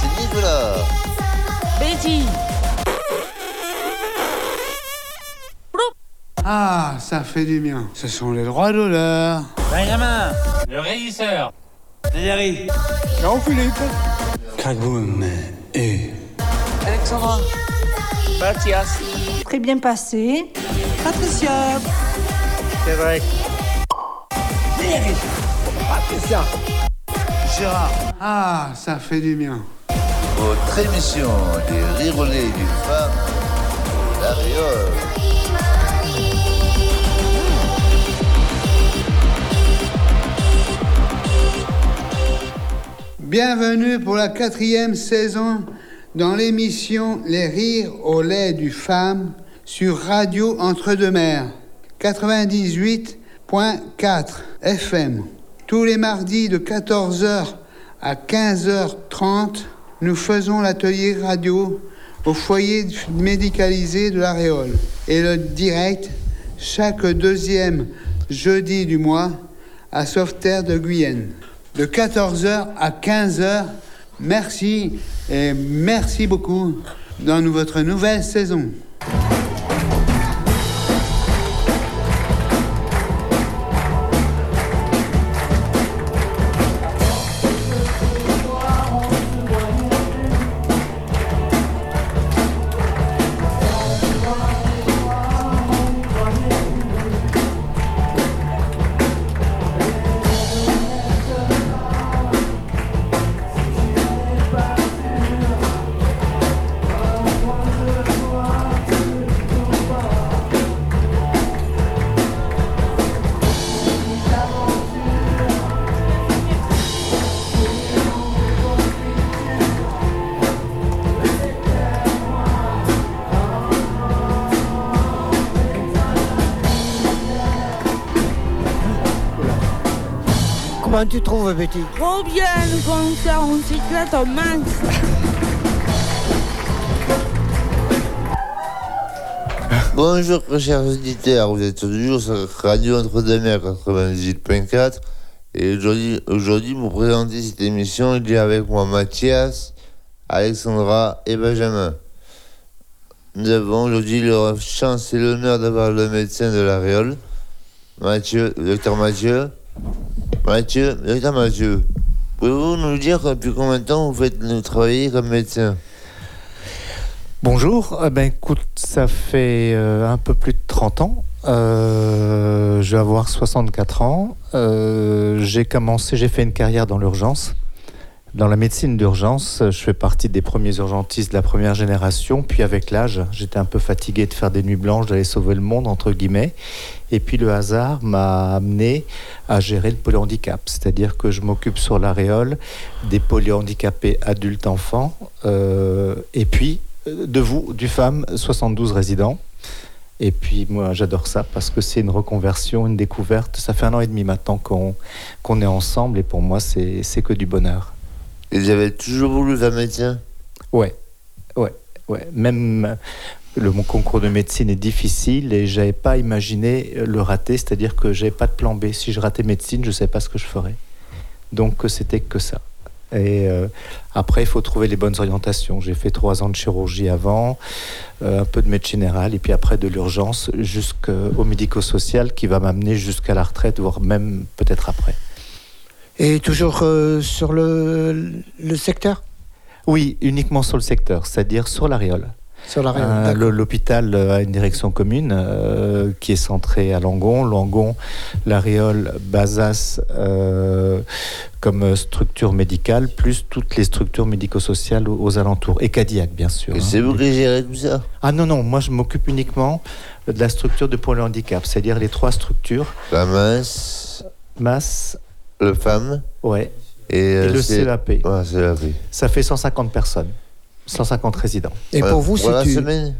c'est Nicolas. Betty. Ah, ça fait du bien. Ce sont les droits d'honneur. Benjamin. Le régisseur. Thierry. Jean-Philippe. Kagoum et... Alexandra. Mathias. Très bien passé. Patricia. Cédric. Patricia. Gérard. Ah, ça fait du bien. Votre émission des rirolets du femme, la. Bienvenue pour la quatrième saison dans l'émission Les rires au lait du femme sur Radio Entre-deux-Mers 98.4 FM. Tous les mardis de 14h à 15h30, nous faisons l'atelier radio au foyer médicalisé de la Réole et le direct chaque deuxième jeudi du mois à Sauveterre de Guyenne. De 14h à 15h, merci et merci beaucoup dans votre nouvelle saison. Comment tu trouves, Betty Trop bien le concert, on s'éclate au max. Bonjour, chers auditeurs. Vous êtes toujours sur Radio Entre-deux-Mers 98.4. Et aujourd'hui, aujourd'hui, pour présenter cette émission, il y a avec moi Mathias, Alexandra et Benjamin. Nous avons aujourd'hui la chance et l'honneur d'avoir le médecin de la Réole, Mathieu, le docteur Mathieu. Mathieu, docteur Mathieu, pouvez-vous nous dire depuis combien de temps vous faites nous travailler comme médecin? Bonjour, Eh ben écoute, ça fait euh, un peu plus de 30 ans. Euh, je vais avoir 64 ans. Euh, j'ai commencé, j'ai fait une carrière dans l'urgence. Dans la médecine d'urgence, je fais partie des premiers urgentistes de la première génération. Puis avec l'âge, j'étais un peu fatigué de faire des nuits blanches, d'aller sauver le monde, entre guillemets. Et puis le hasard m'a amené à gérer le polyhandicap. C'est-à-dire que je m'occupe sur l'aréole des polyhandicapés adultes enfants. euh, et puis euh, de vous, du femme, 72 résidents. Et puis moi j'adore ça parce que c'est une reconversion, une découverte. Ça fait un an et demi maintenant qu'on qu'on est ensemble et pour moi c'est que du bonheur. Vous avez toujours voulu faire médecin? Ouais, ouais, ouais. Même euh, le mon concours de médecine est difficile et j'avais pas imaginé le rater, c'est-à-dire que j'avais pas de plan B. Si je ratais médecine, je sais pas ce que je ferais. Donc euh, c'était que ça. Et euh, après, il faut trouver les bonnes orientations. J'ai fait trois ans de chirurgie avant, un peu de médecine générale, et puis après de l'urgence jusqu'au médico-social qui va m'amener jusqu'à la retraite, voire même peut-être après. Et toujours euh, sur le, le secteur? Oui, uniquement sur le secteur, c'est-à-dire sur l'aréole. Euh, L'hôpital euh, a une direction commune euh, qui est centrée à Langon. Langon, l'Aréole, Bazas euh, comme structure médicale, plus toutes les structures médico-sociales aux, aux alentours. Et Cadillac, bien sûr. Et hein. c'est vous qui gérez tout ça? Ah non, non, moi je m'occupe uniquement de la structure de pôle handicap, c'est-à-dire les trois structures, La masse, le femme ouais, et, et euh, le c'est- CEAP. Ouais, c'est la vie. Ça fait 150 personnes, 150 résidents. Et pour vous, c'est tu... semaine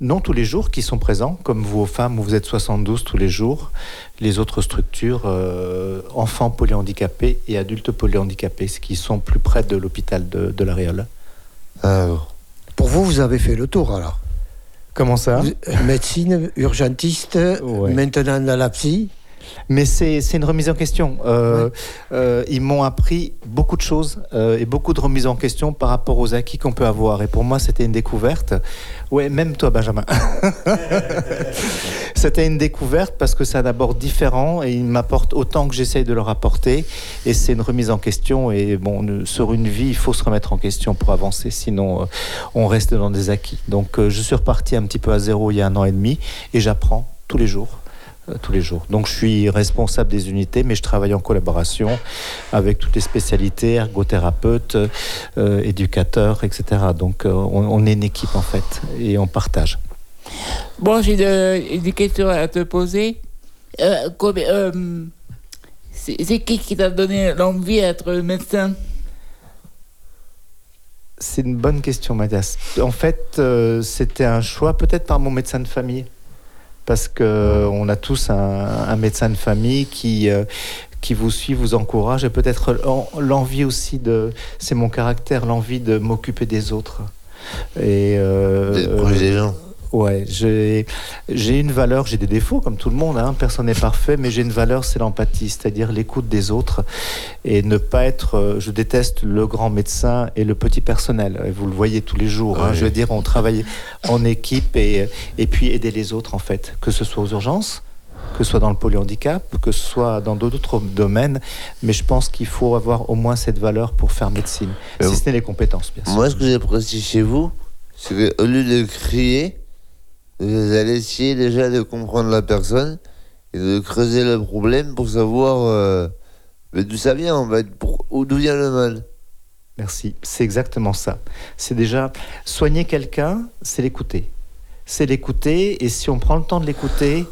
Non tous les jours qui sont présents, comme vous aux femmes, où vous êtes 72 tous les jours. Les autres structures, euh, enfants polyhandicapés et adultes polyhandicapés, ce qui sont plus près de l'hôpital de, de la Réole. Pour vous, vous avez fait le tour alors. Comment ça? Vous- euh, médecine, urgentiste, Ouais. maintenant dans la psy. Mais c'est une remise en question. Euh, euh, ils m'ont appris beaucoup de choses euh, et beaucoup de remises en question par rapport aux acquis qu'on peut avoir. Et pour moi, c'était une découverte. Ouais, même toi, Benjamin. c'était une découverte parce que c'est un abord différent et ils m'apportent autant que j'essaye de leur apporter. Et c'est une remise en question. Et bon, sur une vie, il faut se remettre en question pour avancer. Sinon, on reste dans des acquis. Donc, je suis reparti un petit peu à zéro il y a un an et demi et j'apprends tous les jours. Euh, tous les jours. Donc je suis responsable des unités, mais je travaille en collaboration avec toutes les spécialités, ergothérapeutes, euh, éducateurs, etc. Donc euh, on, on est une équipe en fait et on partage. Bon, j'ai de- des questions à te poser. Euh, c'est qui qui t'a donné l'envie d'être médecin? C'est une bonne question, Mathias. En fait, c'était un choix peut-être par mon médecin de famille. Parce que euh, on a tous un, un médecin de famille qui, euh, qui vous suit, vous encourage, et peut-être l'en- l'envie aussi de... C'est mon caractère, l'envie de m'occuper des autres. Et, euh, des gens. Ouais, j'ai j'ai une valeur, j'ai des défauts comme tout le monde, hein, personne n'est parfait, mais j'ai une valeur, c'est l'empathie, c'est-à-dire l'écoute des autres et ne pas être. euh, je déteste le grand médecin et le petit personnel. Et vous le voyez tous les jours. hein, je veux dire, on travaille en équipe et, et puis aider les autres en fait, que ce soit aux urgences, que ce soit dans le polyhandicap, que ce soit dans d'autres domaines. Mais je pense qu'il faut avoir au moins cette valeur pour faire médecine, Mais si ce n'est les compétences, bien sûr. Moi, ce que j'apprécie chez vous, c'est qu'au lieu de crier, vous allez essayer déjà de comprendre la personne et de creuser le problème pour savoir euh, d'où ça vient, en fait, pour- ou d'où vient le mal. Merci, c'est exactement ça. C'est déjà soigner quelqu'un, c'est l'écouter. C'est l'écouter, et si on prend le temps de l'écouter,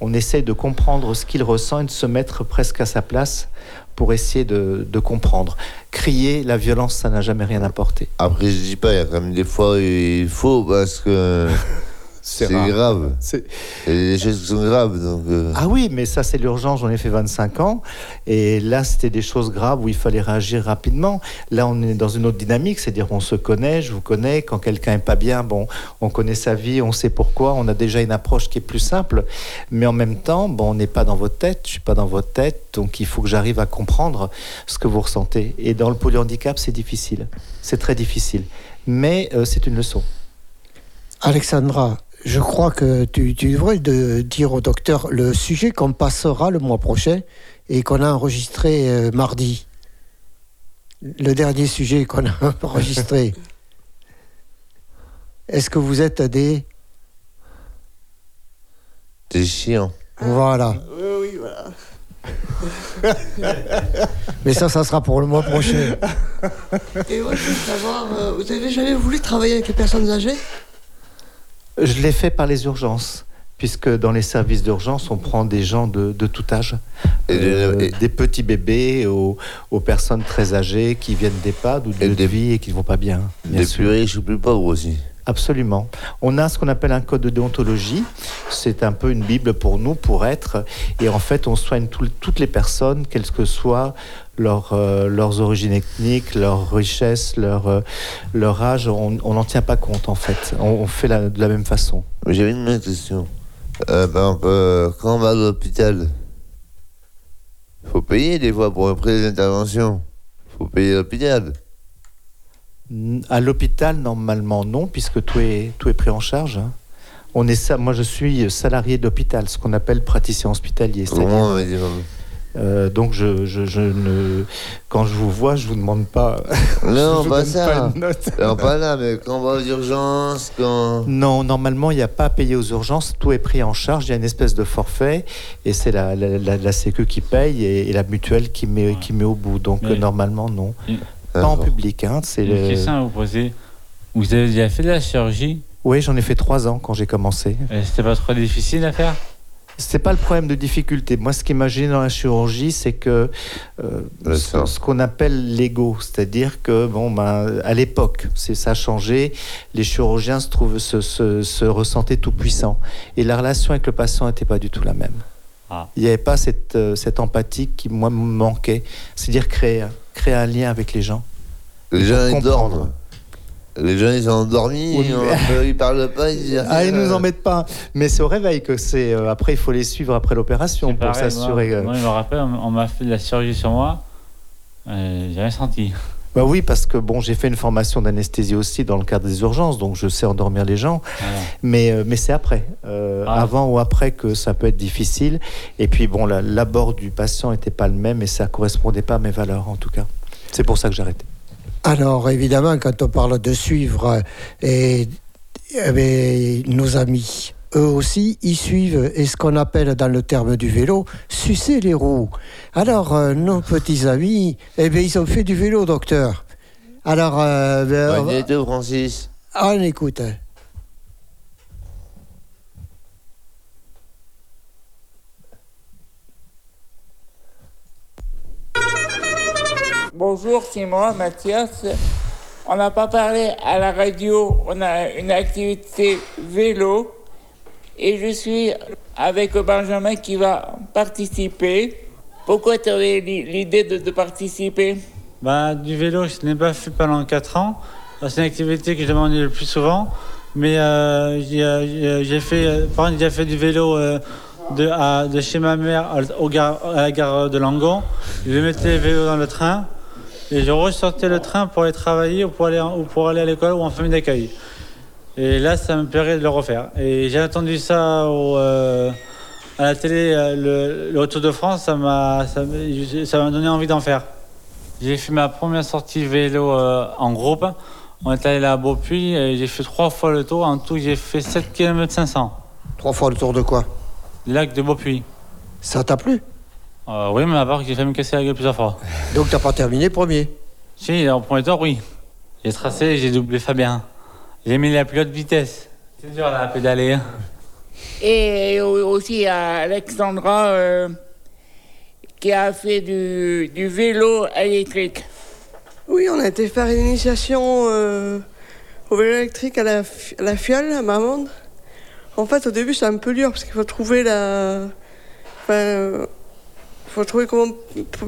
on essaye de comprendre ce qu'il ressent et de se mettre presque à sa place pour essayer de, de comprendre. Crier, la violence, ça n'a jamais rien apporté. Après, je dis pas, il y a quand même des fois il faut parce que c'est grave. C'est- Il y a des choses qui sont graves, donc. euh, Ah oui, mais ça c'est l'urgence, j'en ai fait 25 ans. Et là, c'était des choses graves où il fallait réagir rapidement. Là, on est dans une autre dynamique, c'est-à-dire on se connaît, je vous connais. Quand quelqu'un est pas bien, bon, on connaît sa vie, on sait pourquoi, on a déjà une approche qui est plus simple. Mais en même temps, bon, on n'est pas dans votre tête, je suis pas dans votre tête, donc il faut que j'arrive à comprendre ce que vous ressentez. Et dans le polyhandicap, c'est difficile, c'est très difficile. Mais euh, c'est une leçon. Alexandra, je crois que tu, tu devrais de dire au docteur le sujet qu'on passera le mois prochain et qu'on a enregistré euh, mardi. Le dernier sujet qu'on a enregistré. Est-ce que vous êtes des... C'est chiant. Voilà. Oui, oui, voilà. Mais ça, ça sera pour le mois prochain. Et moi, je veux savoir, euh, vous avez jamais voulu travailler avec les personnes âgées? Je l'ai fait par les urgences, puisque dans les services d'urgence, on prend des gens de, de tout âge, Euh, et- des petits bébés aux, aux personnes très âgées qui viennent d'EHPAD ou de de des- vie et qui ne vont pas bien. bien Des sûr. plus riches ou plus pauvres aussi. Absolument. On a ce qu'on appelle un code de déontologie. C'est un peu une bible pour nous, pour être. Et en fait, on soigne tout- toutes les personnes, quelles que soient leur, euh, leurs origines ethniques, leur richesse, leur, euh, leur âge. On n'en tient pas compte, en fait. On, on fait la- de la même façon. J'avais une question. Euh, euh, quand on va à l'hôpital, faut payer des fois pour les interventions. faut payer l'hôpital. À l'hôpital, normalement, non, puisque tout est, tout est pris en charge. hein. On est ça, moi, je suis salarié d'hôpital, ce qu'on appelle praticien hospitalier. Comment on va dire euh, donc, je, je- je ne, quand je vous vois, je vous demande pas. Non, je vous pas donne ça. pas une note. Non, pas là, mais quand on va aux urgences, quand. Non, normalement, il n'y a pas à payer aux urgences. Tout est pris en charge. Il y a une espèce de forfait et c'est la, la, la- la Sécu qui paye et, et la mutuelle qui met, qui met au bout. Donc, Mais- normalement, non. Et- Pas en public. Hein, c'est Une le... question à vous poser. Vous avez déjà fait de la chirurgie? Oui, j'en ai fait trois ans quand j'ai commencé. Euh, C'était pas trop difficile à faire? C'est pas le problème de difficulté. Moi, ce qui m'a gêné dans la chirurgie, c'est que euh, Le ce, qu'on appelle l'ego, c'est-à-dire que bon, ben, à l'époque, c'est ça a changé. Les chirurgiens se trouvent se, se, se ressentaient tout puissants et la relation avec le patient n'était pas du tout la même. Ah. Il n'y avait pas cette, euh, cette empathie qui moi me manquait, c'est-à-dire créer créer un lien avec les gens. Les gens, comprendre. Les gens, ils sont endormis, Oui, mais- ils parlent pas, ils disent Ah, ils nous embêtent pas. Mais c'est au réveil que c'est. euh, après, il faut les suivre après l'opération pour s'assurer. Moi, euh, moi, je me rappelle, on m'a fait de la chirurgie sur moi. Euh, j'ai rien senti. Bah oui, parce que bon, j'ai fait une formation d'anesthésie aussi dans le cadre des urgences, donc je sais endormir les gens. Voilà. Mais, euh, mais c'est après, euh, Ah. avant ou après que ça peut être difficile. Et puis bon, la- l'abord du patient n'était pas le même et ça correspondait pas à mes valeurs en tout cas. C'est pour ça que j'ai arrêté. Alors évidemment, quand on parle de suivre, euh, et, eh ben, nos amis, eux aussi, ils suivent et ce qu'on appelle dans le terme du vélo, sucer les roues. Alors euh, nos petits amis, eh bien, ils ont fait du vélo, docteur. Alors, euh, ben, on, nuit, tout, Francis. on écoute. Bonjour, moi, Mathias. On n'a pas parlé à la radio, on a une activité vélo et je suis avec Benjamin qui va participer. Pourquoi tu avais l'idée de, participer? Bah, du vélo, je n'ai pas fait pendant 4 ans. C'est une activité que je demandais le plus souvent. Mais euh, j'ai euh, j'ai fait, euh, par exemple, j'ai fait du vélo de, chez ma mère à la gare de Langon. Je mettais le vélo dans le train et je ressortais le train pour aller travailler ou pour aller, ou pour aller à l'école ou en famille d'accueil. Et là, ça me plairait de le refaire. Et j'ai entendu ça au, euh, à la télé, euh, le, le Tour de France, ça m'a ça ça donné envie d'en faire. J'ai fait ma première sortie vélo euh, en groupe. On est allé là à Beaupuy et j'ai fait trois fois le tour. En tout, j'ai fait 7 km 500. Trois fois le tour de quoi? Lac de Beaupuy. Ça t'a plu? Euh, oui, mais à part que j'ai fait me casser la gueule plusieurs fois. Donc t'as pas terminé premier? Si, au premier tour, oui. J'ai tracé, j'ai doublé Fabien. J'ai mis la plus haute vitesse. C'est dur là, à pédaler. hein. Et au- aussi à Alexandra euh, qui a fait du, du vélo électrique. Oui, on a été faire une initiation euh, au vélo électrique à la, fi- à la fiole, à Marmande. En fait, au début, c'est un peu dur parce qu'il faut trouver la. Enfin, euh, faut trouver comment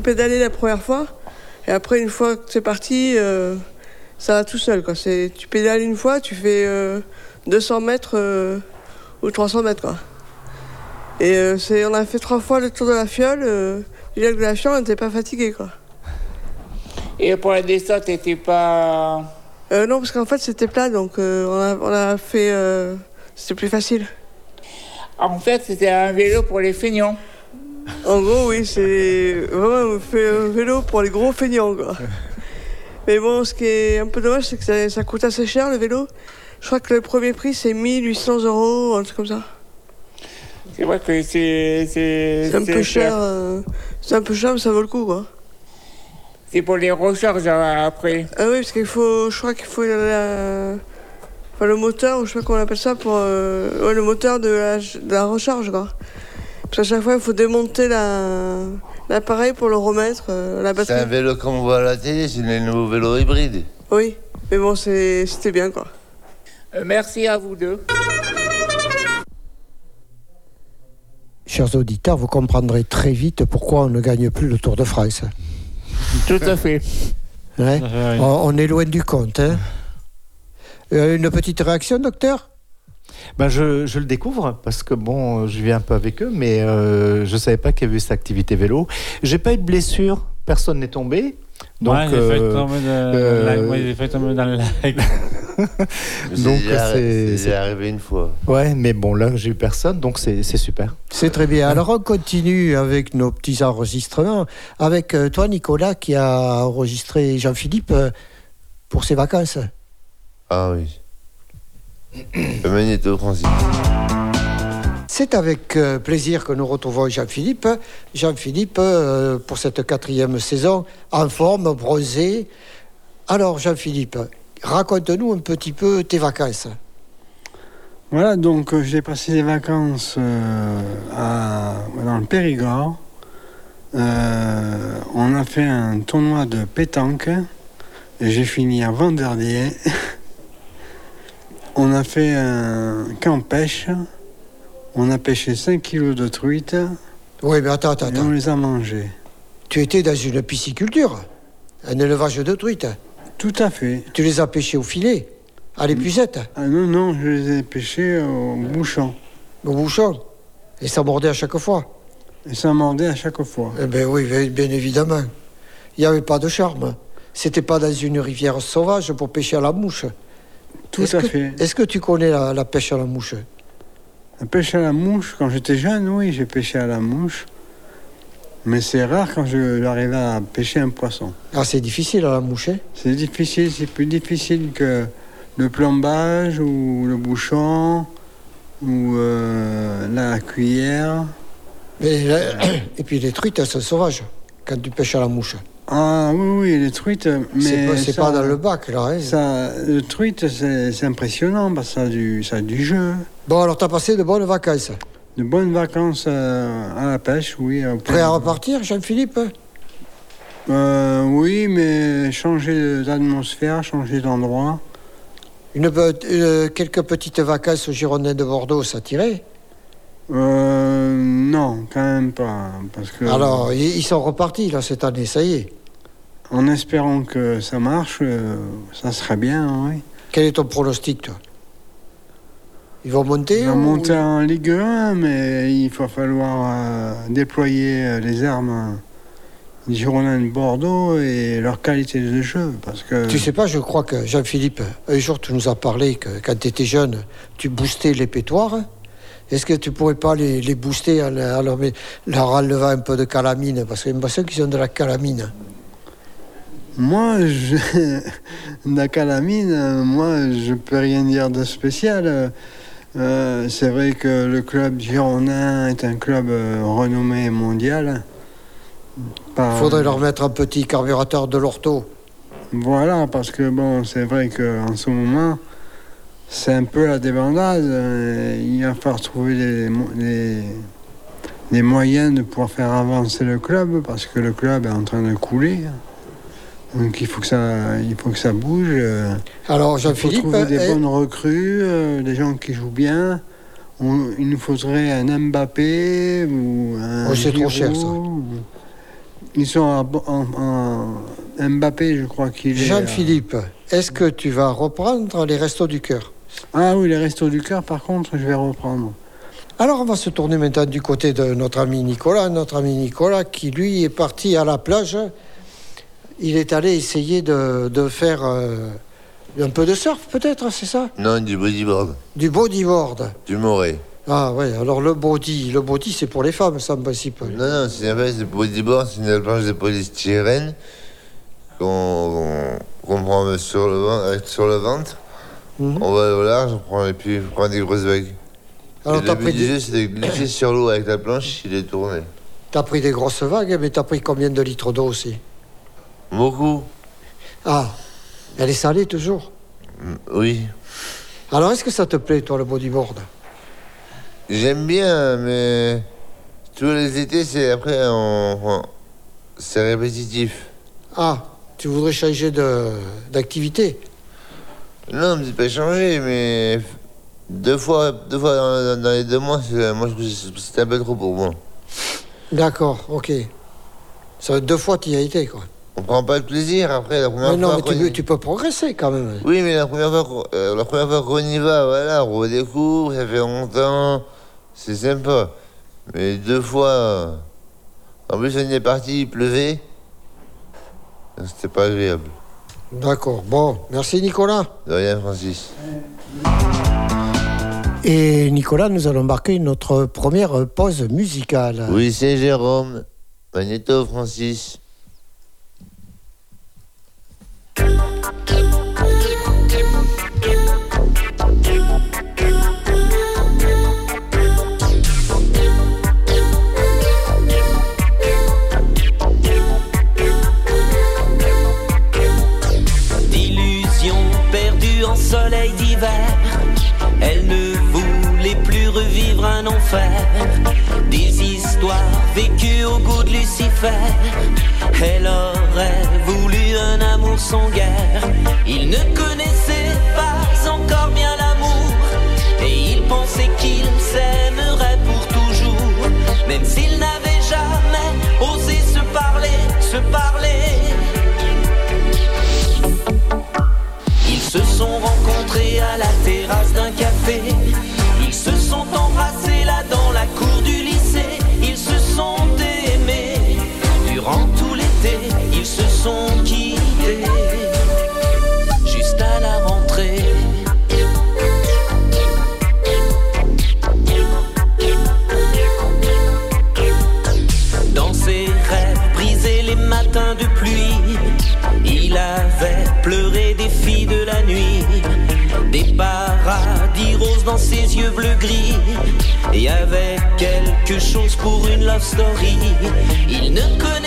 pédaler la première fois. Et après, une fois que c'est parti, euh, ça va tout seul. Quoi. Tu pédales une fois, tu fais euh, 200 mètres euh, ou 300 mètres. Quoi. Et euh, c'est, on a fait trois fois le tour de la fiole. Euh, du lac de la fiole, on n'était pas fatigué. Quoi. Et pour la descente, t'étais pas. Euh, non, parce qu'en fait, c'était plat, donc euh, on, a, on a fait. euh, c'était plus facile. En fait, c'était un vélo pour les feignants. En gros, oui, c'est vraiment un vélo pour les gros feignants, quoi. Mais bon, ce qui est un peu dommage, c'est que ça, ça coûte assez cher, le vélo. Je crois que le premier prix, c'est 1800 euros, un truc comme ça. C'est vrai que c'est. C'est un peu cher. euh, c'est un peu cher, mais ça vaut le coup, quoi. C'est pour les recharges euh, après. Ah oui, parce qu'il faut. Je crois qu'il faut la. Enfin, le moteur, ou je sais pas comment on appelle ça, pour. euh, ouais, le moteur de la, de la recharge, quoi. Parce qu'à chaque fois, il faut démonter la- l'appareil pour le remettre, euh, la C'est un vélo comme on voit à la télé, c'est les nouveaux vélos hybrides. Oui, mais bon, c'est- c'était bien, quoi. Euh, merci à vous deux. Chers auditeurs, vous comprendrez très vite pourquoi on ne gagne plus le Tour de France. Tout à fait. À on est loin du compte. hein. Euh, une petite réaction, docteur? Ben je, je le découvre parce que bon, je vis un peu avec eux, mais euh, je savais pas qu'il y avait cette activité vélo. J'ai pas eu de blessure, personne n'est tombé. Donc, ouais, euh, tomber dans le euh, lac. Moi, j'ai failli tomber dans le lac. Donc, c'est arrivé une fois. ouais, mais bon, là, j'ai eu personne, donc c'est c'est super. C'est très bien. Alors on continue avec nos petits enregistrements. Avec euh, toi, Nicolas, qui a enregistré Jean-Philippe euh, pour ses vacances. Ah oui. Le magnéto, Francis. C'est avec euh, plaisir que nous retrouvons Jean-Philippe. Jean-Philippe, euh, pour cette quatrième saison, en forme, bronzé. Alors, Jean-Philippe, raconte-nous un petit peu tes vacances. Voilà, donc euh, j'ai passé des vacances euh, à- dans le Périgord. Euh, on a fait un tournoi de pétanque et j'ai fini avant-dernier. on a fait un camp pêche. On a pêché 5 kilos de truites Oui, mais attends, attends, et on les a mangées. Tu étais dans une pisciculture, un élevage de truites. Tout à fait. Tu les as pêchées au filet. À l'épuisette Ah non, non, je les ai pêchés au bouchon. Au bouchon Et ça mordait à chaque fois Et ça mordait à chaque fois. Eh bien oui, bien bien évidemment. Il n'y avait pas de charme. C'était pas dans une rivière sauvage pour pêcher à la mouche. Tout Est-ce à que- fait. Est-ce que tu connais la, la pêche à la mouche? La pêche à la mouche, quand j'étais jeune, oui, j'ai pêché à la mouche. Mais c'est rare quand je j'arrivais à pêcher un poisson. Ah, c'est difficile à la mouche. hein? C'est difficile, c'est plus difficile que le plombage ou le bouchon ou euh, la cuillère. Là- et puis les truites, elles sont sauvages quand tu pêches à la mouche. Ah oui, oui, les truites, mais C'est pas, dans le bac, là. hein. Ça, le truite, c'est impressionnant parce que ça a du, ça a du jeu. Bon, alors t'as passé de bonnes vacances. De bonnes vacances euh, à la pêche, oui. Prêt à repartir, Jean-Philippe? Euh, Oui, mais changer d'atmosphère, changer d'endroit. Une, euh, Quelques petites vacances au Girondin de Bordeaux, ça tirait? Euh, non, quand même pas. Parce que, Alors, ils sont repartis, là, cette année, ça y est. en espérant que ça marche, euh, ça serait bien, oui. Quel est ton pronostic, toi? Ils vont monter Ils vont ou- monter en Ligue 1, mais il va falloir euh, déployer euh, les armes des Girondins de Bordeaux et leur qualité de jeu. Parce que Tu sais pas, je crois que Jean-Philippe, un jour tu nous as parlé que quand tu étais jeune, tu boostais les pétoires. Est-ce que tu pourrais pas les, les booster en, en leur, leur enlevant un peu de calamine? Parce que j'ai l'impression qu'ils ont de la calamine. moi, je... la calamine, moi, je peux rien dire de spécial. Euh, c'est vrai que le club girondin est un club euh, renommé mondial. Il faudrait leur mettre un petit carburateur de l'orto. Voilà, parce que bon, c'est vrai qu'en ce moment, c'est un peu la débandade. Euh, Il va falloir trouver les, les, les moyens de pouvoir faire avancer le club, parce que le club est en train de couler. Donc il faut que ça, il faut que ça bouge. Alors Il faut Jean-Philippe, trouver des eh, bonnes recrues, euh, des gens qui jouent bien. On- il nous faudrait un Mbappé ou un. Oh, c'est trop cher, ça. Ils sont en, en- en- Mbappé, je crois qu'il est. Jean-Philippe, est-ce que tu vas reprendre les restos du cœur? Ah oui, les restos du cœur, par contre, je vais reprendre. Alors on va se tourner maintenant du côté de notre ami Nicolas. Notre ami Nicolas qui lui est parti à la plage. Il est allé essayer de, de faire euh, un peu de surf peut-être, c'est ça? Non, du bodyboard, Du bodyboard. du moré. Ah ouais, alors le body, le body c'est pour les femmes ça en principe. Non, non, c'est c'est bodyboard, c'est une planche de polystyrène qu'on qu'on prend sur le, sur le ventre. Mhm. On va au large, on prend, et puis on prend des grosses vagues. Alors et le pris, du des- jeu, c'est de glisser sur l'eau avec la planche, il est tourné. t'as pris des grosses vagues, mais t'as pris combien de litres d'eau aussi? Beaucoup Ah, elle est salée toujours? Mm, Oui. Alors est-ce que ça te plaît toi le bodyboard J'aime bien, mais tous les étés, c'est après, on- c'est répétitif. Ah, tu voudrais changer de d'activité? Non, mais c'est pas changé, mais deux fois, deux fois dans, dans les deux mois, moi je c'est un peu trop pour moi. D'accord, ok. Ça deux fois tu y as été quoi. On prend pas de plaisir après la première Mais non, fois. mais tu, peux- y- tu peux progresser quand même. Oui, mais la première fois, qu'on- euh, la première fois qu'on y va, voilà, on redécouvre, ça fait longtemps, c'est sympa. Mais deux fois, en plus on y est parti, il pleuvait, c'était pas agréable. D'accord, bon, merci Nicolas. De rien, Francis. Et Nicolas, nous allons marquer notre première pause musicale. Oui, c'est Jérôme. Magnéto, Francis. Elle aurait voulu un amour sans guerre. Il ne connaissait pas encore bien l'amour. Et il pensait qu'il s'aimerait pour toujours. Même s'il n'avait jamais osé se parler, se parler. Ils se sont rencontrés café. Ils se sont embrassés là dans la cour juste à la rentrée. Dans ses rêves brisés les matins de pluie, il avait pleuré des filles de la nuit, des paradis roses dans ses yeux bleu gris. Et avec quelque chose pour une love story, il ne connaissait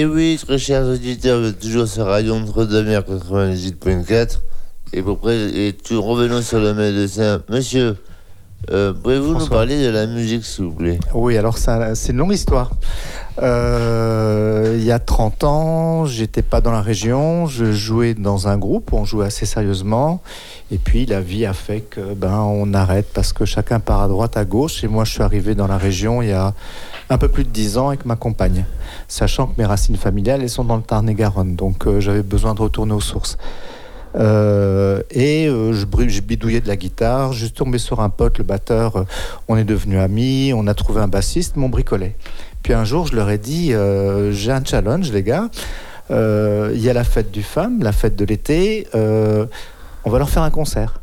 Et oui, très chers auditeurs, vous êtes toujours sur Radio Entre-deux-Mers 98.4. Et, pour et tout, revenons sur le médecin. Monsieur, euh, pouvez-vous nous parler de la musique, s'il vous plaît? Oui, alors c'est une longue histoire. Euh, il y a 30 ans, j'étais pas dans la région, je jouais dans un groupe, on jouait assez sérieusement, et puis la vie a fait que ben on arrête parce que chacun part à droite, à gauche, et moi je suis arrivé dans la région il y a un peu plus de 10 ans avec ma compagne, sachant que mes racines familiales elles sont dans le Tarn-et-Garonne, donc euh, j'avais besoin de retourner aux sources. Euh, et je, bidouillais de la guitare. Je suis tombé sur un pote, le batteur. on est devenus amis. On a trouvé un bassiste, mais on bricolait. Puis un jour, je leur ai dit euh, J'ai un challenge, les gars. Euh, Il y a la fête du femme, la fête de l'été. Euh, on va leur faire un concert.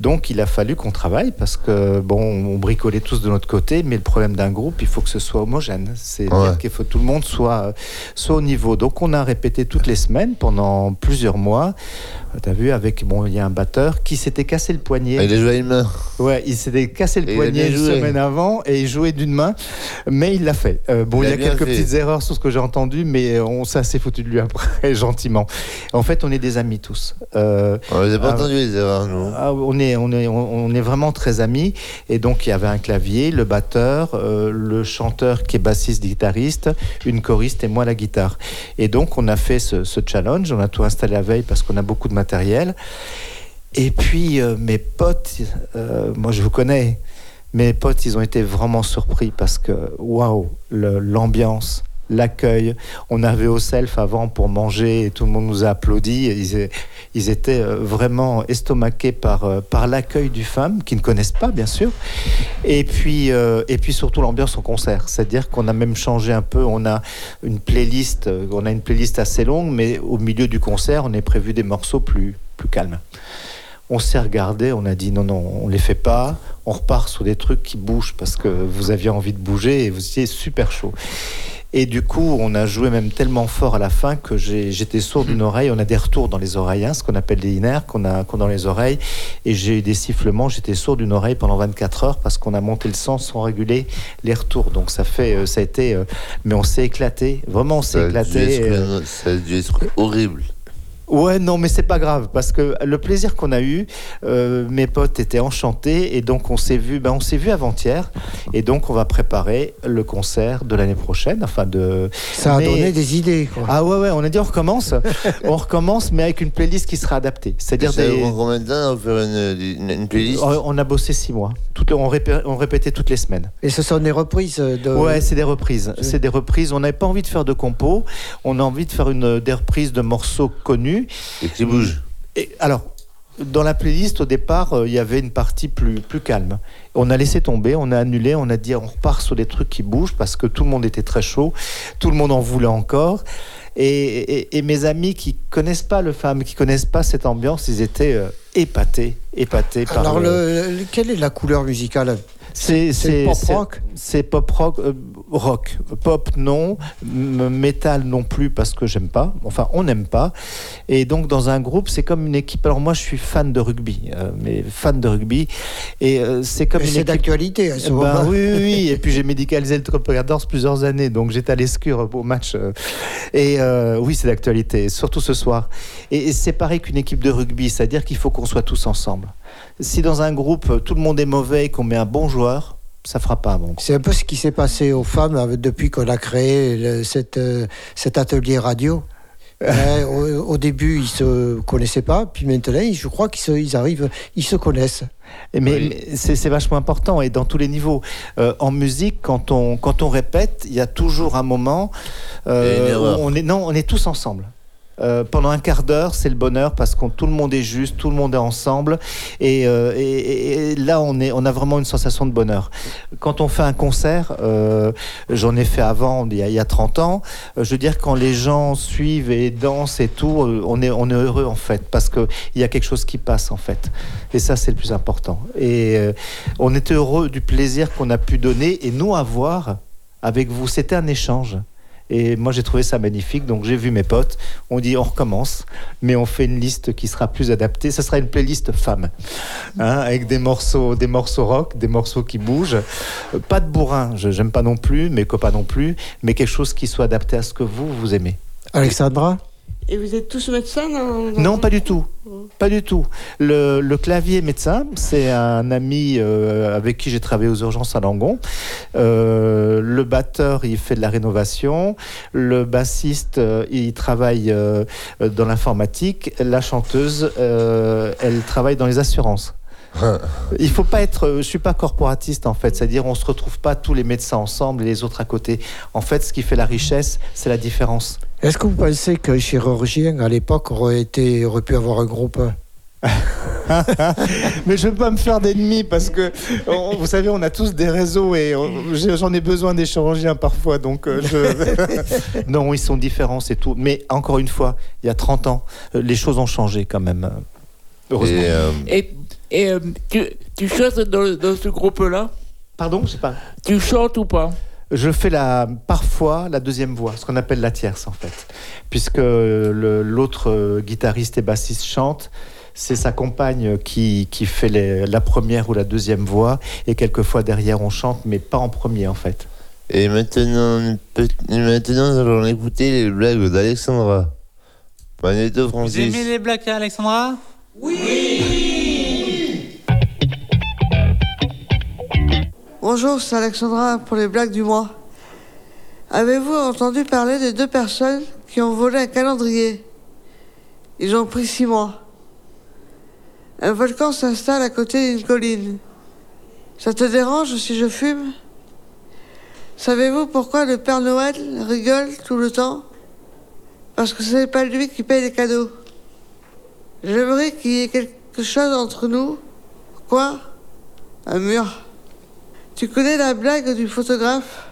Euh, donc il a fallu qu'on travaille parce que bon, on bricolait tous de notre côté, mais le problème d'un groupe, il faut que ce soit homogène. C'est Ouais. qu'il faut que tout le monde soit soit au niveau. Donc on a répété toutes les semaines pendant plusieurs mois. Tu as vu avec bon, il y a un batteur qui s'était cassé le poignet. Il a joué à une main. Ouais, il s'était cassé le Et poignet une semaine avant et il jouait d'une main, mais il l'a fait. Euh, bon, Il il, y a quelques fait. petites erreurs sur ce que j'ai entendu, mais on s'est assez foutu de lui après, gentiment. En fait, on est des amis tous. Euh, On n'a pas Ah, entendu les erreurs, nous. ah, on, est, on, est, vraiment très amis. Et donc, il y avait un clavier, le batteur, euh, le chanteur qui est bassiste, guitariste, une choriste et moi la guitare. Et donc, on a fait ce, challenge. On a tout installé la veille parce qu'on a beaucoup de matériel. Et puis, euh, mes potes, euh, moi je vous connais, mes potes, ils ont été vraiment surpris parce que, waouh, l'ambiance, l'accueil. On avait au self avant pour manger et tout le monde nous a applaudi. Ils, étaient euh, vraiment estomaqués par, euh, par l'accueil du femme, qui ne connaissent pas, bien sûr. Et puis, euh, et puis surtout l'ambiance au concert. C'est-à-dire qu'on a même changé un peu. On a une playlist, on a une playlist assez longue, mais au milieu du concert, on est prévu des morceaux plus, plus calmes. On s'est regardé, on a dit non, non, on les fait pas. On repart sur des trucs qui bougent parce que vous aviez envie de bouger et vous étiez super chaud. Et du coup, on a joué même tellement fort à la fin que j'ai- j'étais sourd d'une oreille. On a des retours dans les oreilles, hein, ce qu'on appelle des iners qu'on a, qu'on a dans les oreilles. Et j'ai eu des sifflements. J'étais sourd d'une oreille pendant 24 heures parce qu'on a monté le son sans réguler les retours. Donc ça fait, euh, ça a été, euh, mais on s'est éclaté. Vraiment, on s'est dû éclaté. être- euh, ça a dû être horrible. Ouais, non, mais c'est pas grave parce que le plaisir qu'on a eu, euh, mes potes étaient enchantés et donc on s'est vu, ben on s'est vu avant-hier et donc on va préparer le concert de l'année prochaine, enfin de. Ça a Mais- donné des idées. Quoi. Ah ouais, ouais, on a dit on recommence, on recommence, mais avec une playlist qui sera adaptée. C'est-à-dire Ça des. combien de temps une, une, une playlist? On a bossé six mois. Toutes- on, répé- on répétait toutes les semaines. Et ce sont des reprises de. Ouais, c'est des reprises. C'est des reprises. On n'avait pas envie de faire de compos. On a envie de faire une, des reprises de morceaux connus. Et qui bouge. Et alors, dans la playlist, au départ, euh, il y avait une partie plus, plus calme. On a laissé tomber, on a annulé, on a dit on repart sur des trucs qui bougent parce que tout le monde était très chaud, tout le monde en voulait encore. Et, et- et mes amis qui connaissent pas le femme, qui connaissent pas cette ambiance, ils étaient euh, épatés, épatés par Alors, le- le, le- quelle est la couleur musicale? C'est c'est pop rock? C'est pop rock, euh, rock. Pop non, métal non plus parce que j'aime pas. Enfin, on n'aime pas. Et donc dans un groupe, c'est comme une équipe. Alors moi, je suis fan de rugby, euh, mais fan de rugby. Et euh, c'est comme C'est équipe. d'actualité. à ce Ben moment. oui, oui, oui. Et puis j'ai médicalisé le Trop 14 plusieurs années, donc j'étais à l'escure au match. euh, Et euh, oui, c'est d'actualité, surtout ce soir. Et, et c'est pareil qu'une équipe de rugby, c'est-à-dire qu'il faut qu'on soit tous ensemble. Si dans un groupe tout le monde est mauvais et qu'on met un bon joueur, ça fera pas bon. C'est un peu ce qui s'est passé aux femmes avec- depuis qu'on a créé le- cette, euh, cet atelier radio. Euh, au, au début, ils se connaissaient pas, puis maintenant, je crois qu'ils ils arrivent, ils se connaissent. Et Mais, Oui. mais c'est vachement important et dans tous les niveaux. Euh, en musique, quand on, quand on répète, il y a toujours un moment euh, où on est, non, on est tous ensemble. Euh, pendant un quart d'heure, c'est le bonheur parce que tout le monde est juste, tout le monde est ensemble, et, euh, et- là on est, on a vraiment une sensation de bonheur. Quand on fait un concert, euh, j'en ai fait avant, il y a, il y a 30 ans. je veux dire quand les gens suivent et dansent et tout, on est, on est heureux en fait parce que il y a quelque chose qui passe en fait, et ça c'est le plus important. Et on était heureux du plaisir qu'on a pu donner et nous avoir avec vous. C'était un échange. Et moi, j'ai trouvé ça magnifique. Donc, j'ai vu mes potes. On dit, on recommence, mais on fait une liste qui sera plus adaptée. Ça sera une playlist femme, hein, avec des morceaux, des morceaux rock, des morceaux qui bougent. Euh, Pas de bourrin, j'aime pas non plus, mes copains non plus, mais quelque chose qui soit adapté à ce que vous vous aimez. Alexandra? Et vous êtes tous médecins dans, dans- Non, pas du tout. Pas du tout. Le, le clavier médecin, c'est un ami euh, avec qui j'ai travaillé aux urgences à Langon. Euh, le batteur, il fait de la rénovation. Le bassiste, euh, il travaille euh, dans l'informatique. La chanteuse, euh, elle travaille dans les assurances. Il faut pas être. Je suis pas corporatiste en fait, c'est-à-dire on se retrouve pas tous les médecins ensemble et les autres à côté. En fait, ce qui fait la richesse, c'est la différence. Est-ce que vous pensez qu'un chirurgien, à l'époque, aurait, été, aurait pu avoir un groupe Mais je ne veux pas me faire d'ennemis parce que, on- vous savez, on a tous des réseaux et on- j'ai- j'en ai besoin des chirurgiens parfois. Donc, euh, je... non, ils sont différents, c'est tout. Mais encore une fois, il y a 30 ans, euh, les choses ont changé quand même. euh, Heureusement. Et, euh, Et, et euh, tu, tu chantes dans, dans ce groupe-là? Pardon, je sais pas. Tu chantes ou pas? Je fais la, parfois la deuxième voix, ce qu'on appelle la tierce en fait. Puisque l'autre euh, guitariste et bassiste chante, c'est sa compagne qui, qui fait les- la première ou la deuxième voix. Et quelquefois derrière on chante, mais pas en premier en fait. et maintenant, maintenant, nous allons écouter les blagues d'Alexandra. Magneto Vous Francis. aimez les blagues à Alexandra Bonjour, c'est Alexandra pour les blagues du mois. Avez-vous entendu parler des deux personnes qui ont volé un calendrier? Ils ont pris six mois. Un volcan s'installe à côté d'une colline. Ça te dérange si je fume? Savez-vous pourquoi le Père Noël rigole tout le temps? Parce que ce n'est pas lui qui paye les cadeaux. J'aimerais qu'il y ait quelque chose entre nous. Quoi? Un mur. Tu connais la blague du photographe?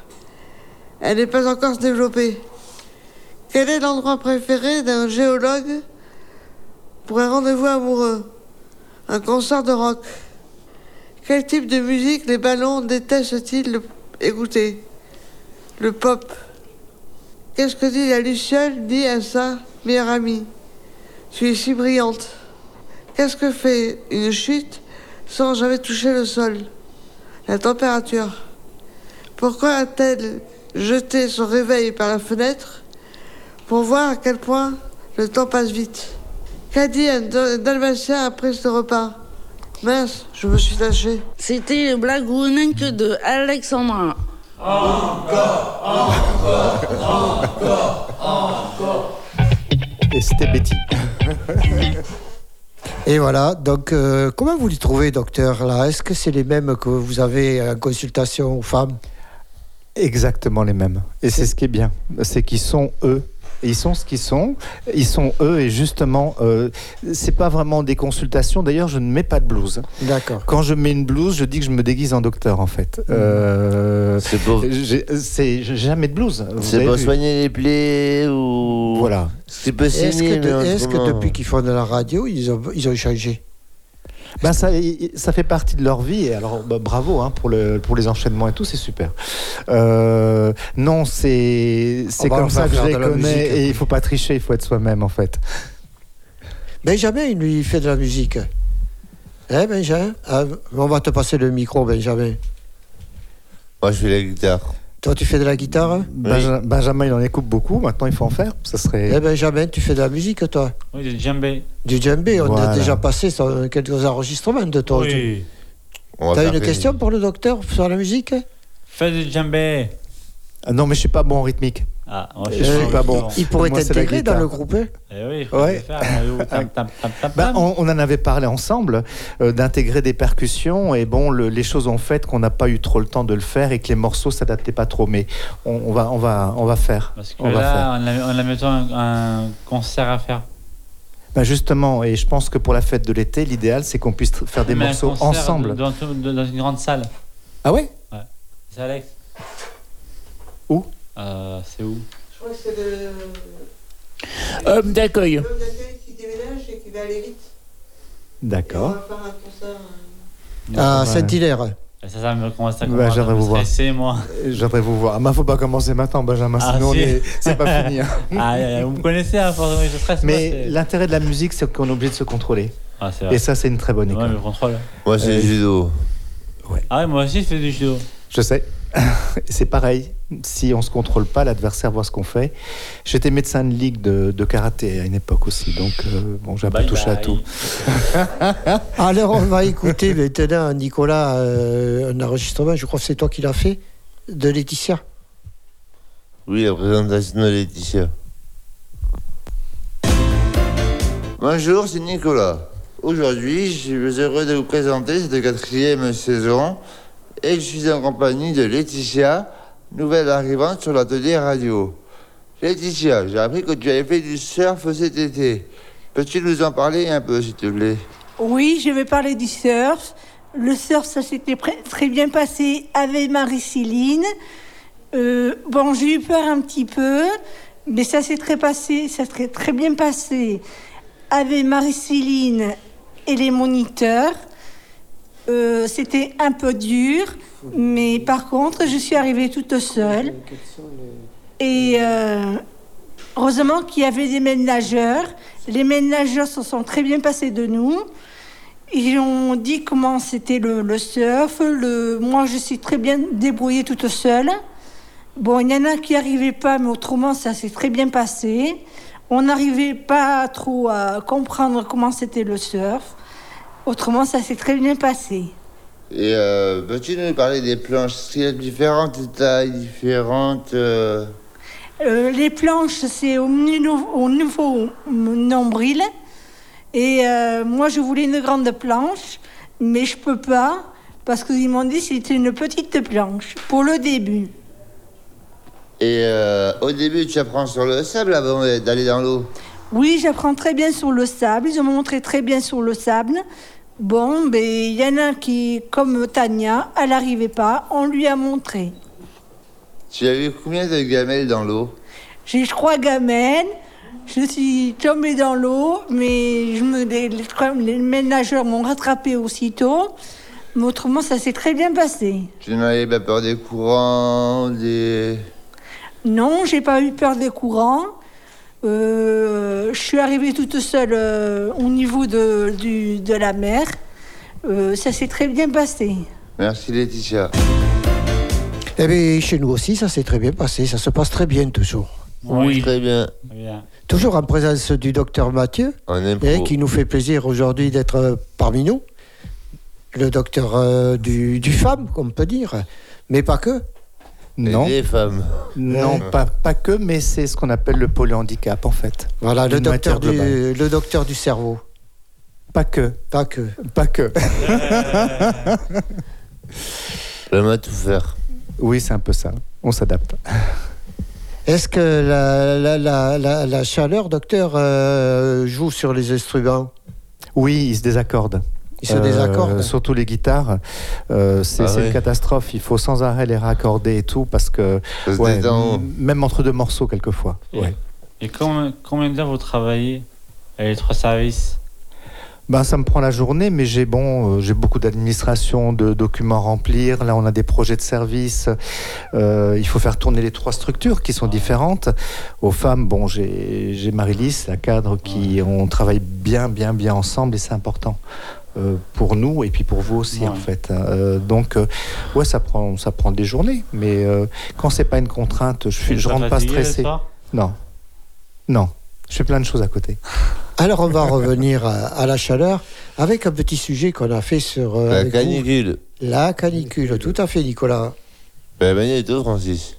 Elle n'est pas encore développée. Quel est l'endroit préféré d'un géologue pour un rendez-vous amoureux? Un concert de rock? Quel type de musique les ballons détestent-ils écouter? Le pop? Qu'est-ce que dit la Luciole? Dit à sa meilleure amie Tu es si brillante. Qu'est-ce que fait une chute sans jamais toucher le sol? La température. Pourquoi a-t-elle jeté son réveil par la fenêtre Pour voir à quel point le temps passe vite? qu'a dit un Dalmatien après ce repas? Mince, je me suis lâché. C'était Blagouninque de Alexandra. Et c'était Betty. Et voilà, donc euh, comment vous les trouvez, docteur là? Est-ce que c'est les mêmes que vous avez en consultation aux femmes? Exactement les mêmes. Et c'est ce qui est bien, c'est qu'ils sont eux. Ils sont ce qu'ils sont, ils sont eux, et justement, euh, c'est pas vraiment des consultations. D'ailleurs, je ne mets pas de blouse. D'accord. Quand je mets une blouse, je dis que je me déguise en docteur, en fait. Euh, C'est pour, j'ai- c'est jamais de blouse. c'est pour vu. soigner les plaies ou. Voilà. C'est pas Est-ce que, de- que depuis qu'ils font de la radio, ils ont, ils ont changé? Ben ça, ça fait partie de leur vie. Et alors, bah, bravo hein, pour, le, pour les enchaînements et tout, c'est super. Euh, non, c'est c'est va comme leur ça que je les connais. musique. Et il faut pas tricher, il faut être soi-même, en fait. Benjamin, il lui fait de la musique. Hein, Benjamin? Ah, On va te passer le micro, Benjamin. Moi, je fais la guitare. Toi, tu fais de la guitare hein Benja- Benjamin, il en écoute beaucoup. Maintenant, il faut en faire. Ça serait. Eh, Benjamin, tu fais de la musique, toi Oui, du djembé. Du djembé, on Voilà. a déjà passé sur quelques enregistrements de toi. Oui. T'as une question pour le docteur sur la musique? Fais du djembé. Ah non, mais je suis pas bon en rythmique. Ah, moi, Je suis pas bon. Il pourrait la t'intégrer dans le groupe hein Eh oui, il faut Ouais. le faire. tam, tam, tam, tam, tam. on, on en avait parlé ensemble euh, d'intégrer des percussions et bon, le- les choses ont fait qu'on n'a pas eu trop le temps de le faire et que les morceaux s'adaptaient pas trop. Mais on, on va, on va, on va faire. Parce que on va faire. on a, on a mettons un, un concert à faire. Ben justement, et je pense que pour la fête de l'été, l'idéal c'est qu'on puisse faire des Mais morceaux ensemble. Dans, une grande salle. Ah ouais C'est Alex Où? Euh, C'est où? Je crois que c'est le Homme d'accueil. l'homme d'accueil qui déménage et qui va aller vite. Et on D'accord. va faire un concert. euh, À Ouais. Saint-Hilaire. Ça, ça me commence à, Bah, commencer à j'aimerais me vous voir. moi. J'aimerais vous voir. Ah, bah, faut pas commencer maintenant, Benjamin, Ah, sinon on si. est- c'est pas fini. hein. Ah, euh, vous me connaissez, à force de je stresse. Mais l'intérêt de la musique, c'est qu'on est obligé de se contrôler. Ah, vrai. Et ça, c'est une très bonne Ouais, école. le contrôle. Moi, c'est Euh, le judo. Ah ouais, moi aussi, je fais du judo. Je sais. c'est pareil. Si on se contrôle pas, l'adversaire voit ce qu'on fait. J'étais médecin de ligue de, de karaté à une époque aussi, donc euh, bon, j'ai un peu Bye touché à tout. Alors, on va écouter maintenant, Nicolas, euh, un enregistrement, je crois que c'est toi qui l'as fait, de Laetitia. Oui, la présentation de Laetitia. Bonjour, c'est Nicolas. Aujourd'hui, je suis heureux de vous présenter cette quatrième saison et je suis en compagnie de Laetitia, nouvelle arrivante sur l'atelier radio. Laetitia, j'ai appris que tu avais fait du surf cet été. Peux-tu nous en parler un peu, s'il te plaît? Oui, je vais parler du surf. Le surf, ça s'était très bien passé avec Marie-Céline. Euh, bon, j'ai eu peur un petit peu, mais ça s'est très bien passé avec Marie-Céline et les moniteurs. Euh, C'était un peu dur, mais par contre, je suis arrivée toute seule. Et euh, heureusement qu'il y avait des ménageurs. Les ménageurs se sont très bien passés de nous. Ils ont dit comment c'était le, surf. Moi, je suis très bien débrouillée toute seule. Bon, il y en a qui n'arrivaient pas, mais autrement, ça s'est très bien passé. On n'arrivait pas trop à comprendre comment c'était le surf. Autrement, ça s'est très bien passé. Et euh, peux-tu nous parler des planches? Est-ce qu'il y a différentes tailles, différentes... euh, Euh, les planches, c'est au, niveau- au nouveau nombril. Et euh, moi, je voulais une grande planche, mais je peux pas parce qu'ils m'ont dit que c'était une petite planche pour le début. Et euh, au début, tu apprends sur le sable avant d'aller dans l'eau? Oui, j'apprends très bien sur le sable. Ils m'ont montré très bien sur le sable. Bon, ben il y en a qui, comme Tania, elle n'arrivait pas. On lui a montré. Tu as vu combien de gamelles dans l'eau? J'ai trois gamelles. Je suis tombée dans l'eau, mais je me, les, les ménageurs m'ont rattrapé aussitôt. Mais autrement, ça s'est très bien passé. Tu n'avais pas peur des courants, des... Non, j'ai pas eu peur des courants. Euh, je suis arrivée toute seule euh, au niveau de, du- de la mer. Euh, ça s'est très bien passé. Merci Laetitia. Eh bien, chez nous aussi, ça s'est très bien passé. Ça se passe très bien toujours. Très bien. Très bien. Toujours en présence du docteur Mathieu, En impro. et qui nous fait plaisir aujourd'hui d'être euh, parmi nous. Le docteur euh, du, du FAM, on peut dire, mais pas que. Non, Les femmes. non pas, pas que, mais c'est ce qu'on appelle le polyhandicap en fait. Voilà, le docteur, du, le docteur du cerveau, Pas que, pas que. pas que. L'homme à tout faire. oui, c'est un peu ça. On s'adapte. Est-ce que la, la, la, la, la chaleur, docteur, euh, joue sur les instruments? Oui, ils se désaccordent. Il se Euh, désaccorde Surtout les guitarres. Euh, c'est Ah c'est ouais. une catastrophe. Il faut sans arrêt les raccorder et tout parce que ouais, même entre deux morceaux quelquefois. Et- Ouais. Et combien, combien d'heures vous travaillez à les trois services? Ben, ça me prend la journée, mais j'ai bon, euh, j'ai beaucoup d'administration, de documents à remplir. Là, on a des projets de service. Euh, il faut faire tourner les trois structures qui sont différentes. Aux femmes, bon, j'ai j'ai Marie-Lys, la cadre, qui on travaille bien, bien, bien ensemble et c'est important. Euh, pour nous et puis pour vous aussi Ouais. en fait. Euh, donc euh, ouais ça prend ça prend des journées mais euh, quand c'est pas une contrainte je suis je rentre pas stressé. Non. Non, je fais plein de choses à côté. Alors on va revenir à, à la chaleur avec un petit sujet qu'on a fait sur euh, La vous. canicule. La canicule, tout à fait Nicolas. Ben, Magnéto, Francis.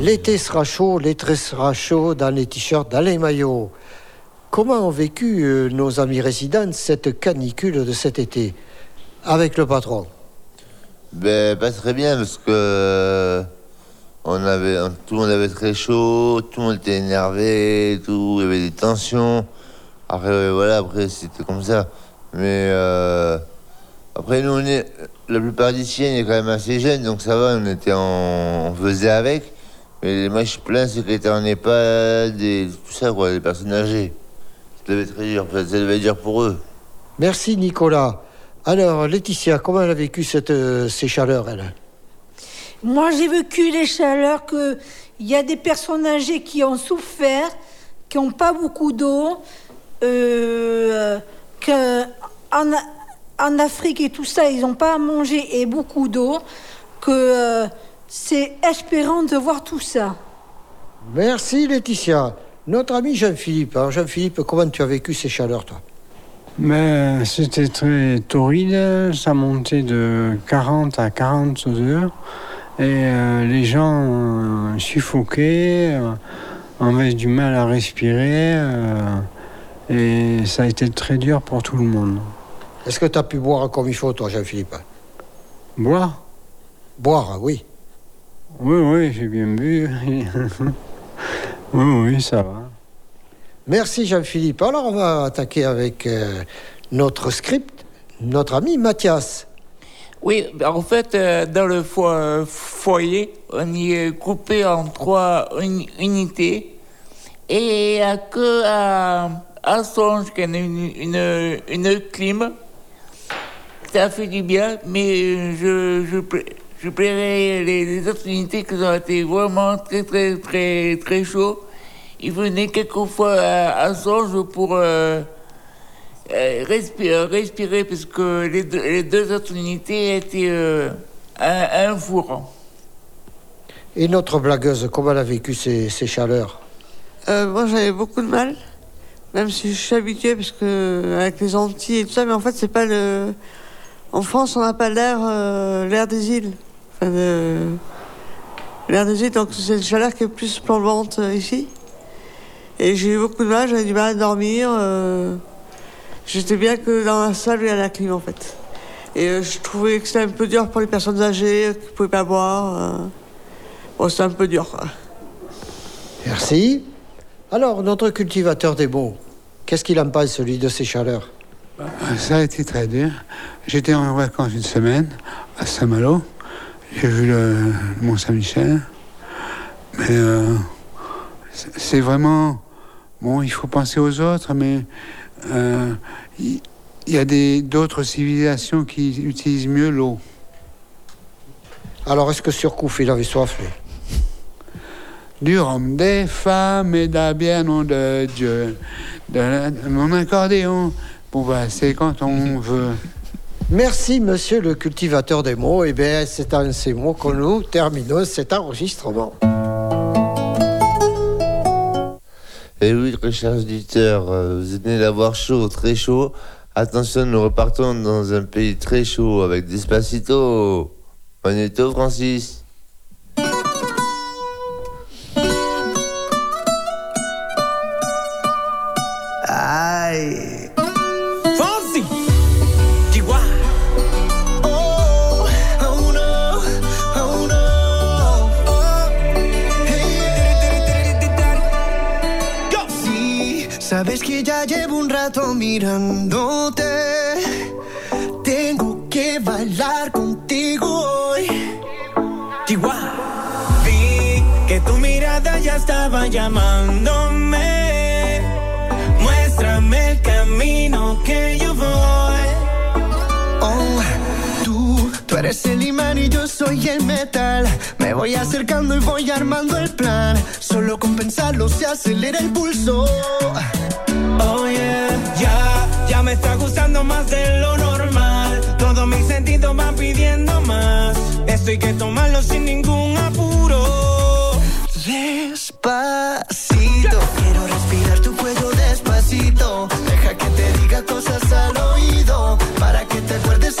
L'été sera chaud, l'été sera chaud dans les t-shirts, dans les maillots. Comment ont vécu euh, nos amis résidents cette canicule de cet été avec le patron? Ben, pas très bien parce que euh, tout le monde avait très chaud, tout le monde était énervé, tout, il y avait des tensions. Après, ouais, voilà, après c'était comme ça. Mais euh, après, nous, on est, la plupart d'ici, on est quand même assez jeunes, donc ça va, on était en, on faisait avec. Mais moi, je suis plein secrétaire en EHPAD et tout ça, quoi, personnes âgées. Ça devait être dur, ça devait être dur pour eux. Merci Nicolas. Alors Laetitia, comment elle a vécu cette, euh, ces chaleurs elle? Moi, j'ai vécu les chaleurs que il y a des personnes âgées qui ont souffert, qui n'ont pas beaucoup d'eau, euh, que en, en Afrique et tout ça, ils n'ont pas à manger et beaucoup d'eau, que euh, c'est espérant de voir tout ça. Merci Laetitia. Notre ami Jean-Philippe. Alors Jean-Philippe, comment tu as vécu ces chaleurs toi? Ben, c'était très torride, ça montait de 40 à 40 heures et euh, les gens euh, suffoquaient, euh, avaient du mal à respirer et ça a été très dur pour tout le monde. Est-ce que tu as pu boire comme il faut toi Jean-Philippe? Boire? Boire, oui. Oui, oui, j'ai bien bu. oui, oui, ça va. Merci Jean-Philippe. Alors on va attaquer avec euh, notre script, notre ami Mathias. Oui, en fait, euh, dans le fo- euh, foyer, on y est groupé en trois uni- unités. Et il n'y a que à, à Songe qu'on a une, une, une clim. Ça fait du bien, mais je, je, je plairais les, les autres unités qui ont été vraiment très, très, très, très chauds. Ils venaient quelquefois à, à Songe pour. euh, euh, respirer, respirer parce que les deux, les deux autres unités étaient euh, un, un four. Et notre blagueuse, comment elle a vécu ces, ces chaleurs? Euh, moi, j'avais beaucoup de mal, même si je suis habituée, parce que avec les Antilles et tout ça, mais en fait, c'est pas le. En France, on n'a pas l'air, euh, l'air des îles. Enfin, L'air des îles, donc c'est une chaleur qui est plus plombante euh, ici. Et j'ai eu beaucoup de mal, j'avais du mal à dormir. euh, J'étais bien que dans la salle où il y a la clim, en fait. Et euh, je trouvais que c'était un peu dur pour les personnes âgées euh, qui ne pouvaient pas boire. euh. Bon, c'était un peu dur, quoi. Merci. Alors, notre cultivateur des mots, qu'est-ce qu'il en pense, celui de ces chaleurs? Ça a été très dur. J'étais en vacances une semaine à Saint-Malo. J'ai vu le, le Mont-Saint-Michel. Mais euh, c'est vraiment. Bon, il faut penser aux autres, mais euh, il il y, a des- d'autres civilisations qui utilisent mieux l'eau. Alors, est-ce que Surcouf, il avait soif, lui? Du rhum, des femmes et de la bière, nom de Dieu. De, la- de mon accordéon. Bon, bah, c'est quand on veut. Merci, monsieur le cultivateur des mots. Eh bien, c'est en ces mots que nous terminons cet enregistrement. Et oui, très chers auditeurs, euh, vous venez d'avoir chaud, très chaud. Attention, nous repartons dans un pays très chaud avec Despacito. Magneto, Francis. Sabes que ya llevo un rato mirándote. Tengo que bailar contigo hoy. Chihuahua. Vi que tu mirada ya estaba llamándome. Eres el imán y yo soy el metal. Me voy acercando y voy armando el plan. Solo con pensarlo se acelera el pulso. Oh yeah, ya, ya me está gustando más de lo normal. Todos mis sentidos van pidiendo más. Esto hay que tomarlo sin ningún apuro. Despacito, quiero respirar tu cuello despacito. Deja que te diga cosas al oído. Para que te acuerdes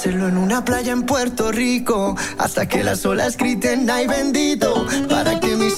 Hacerlo en una playa en Puerto Rico. Hasta que las olas griten, ay bendito. Para que mi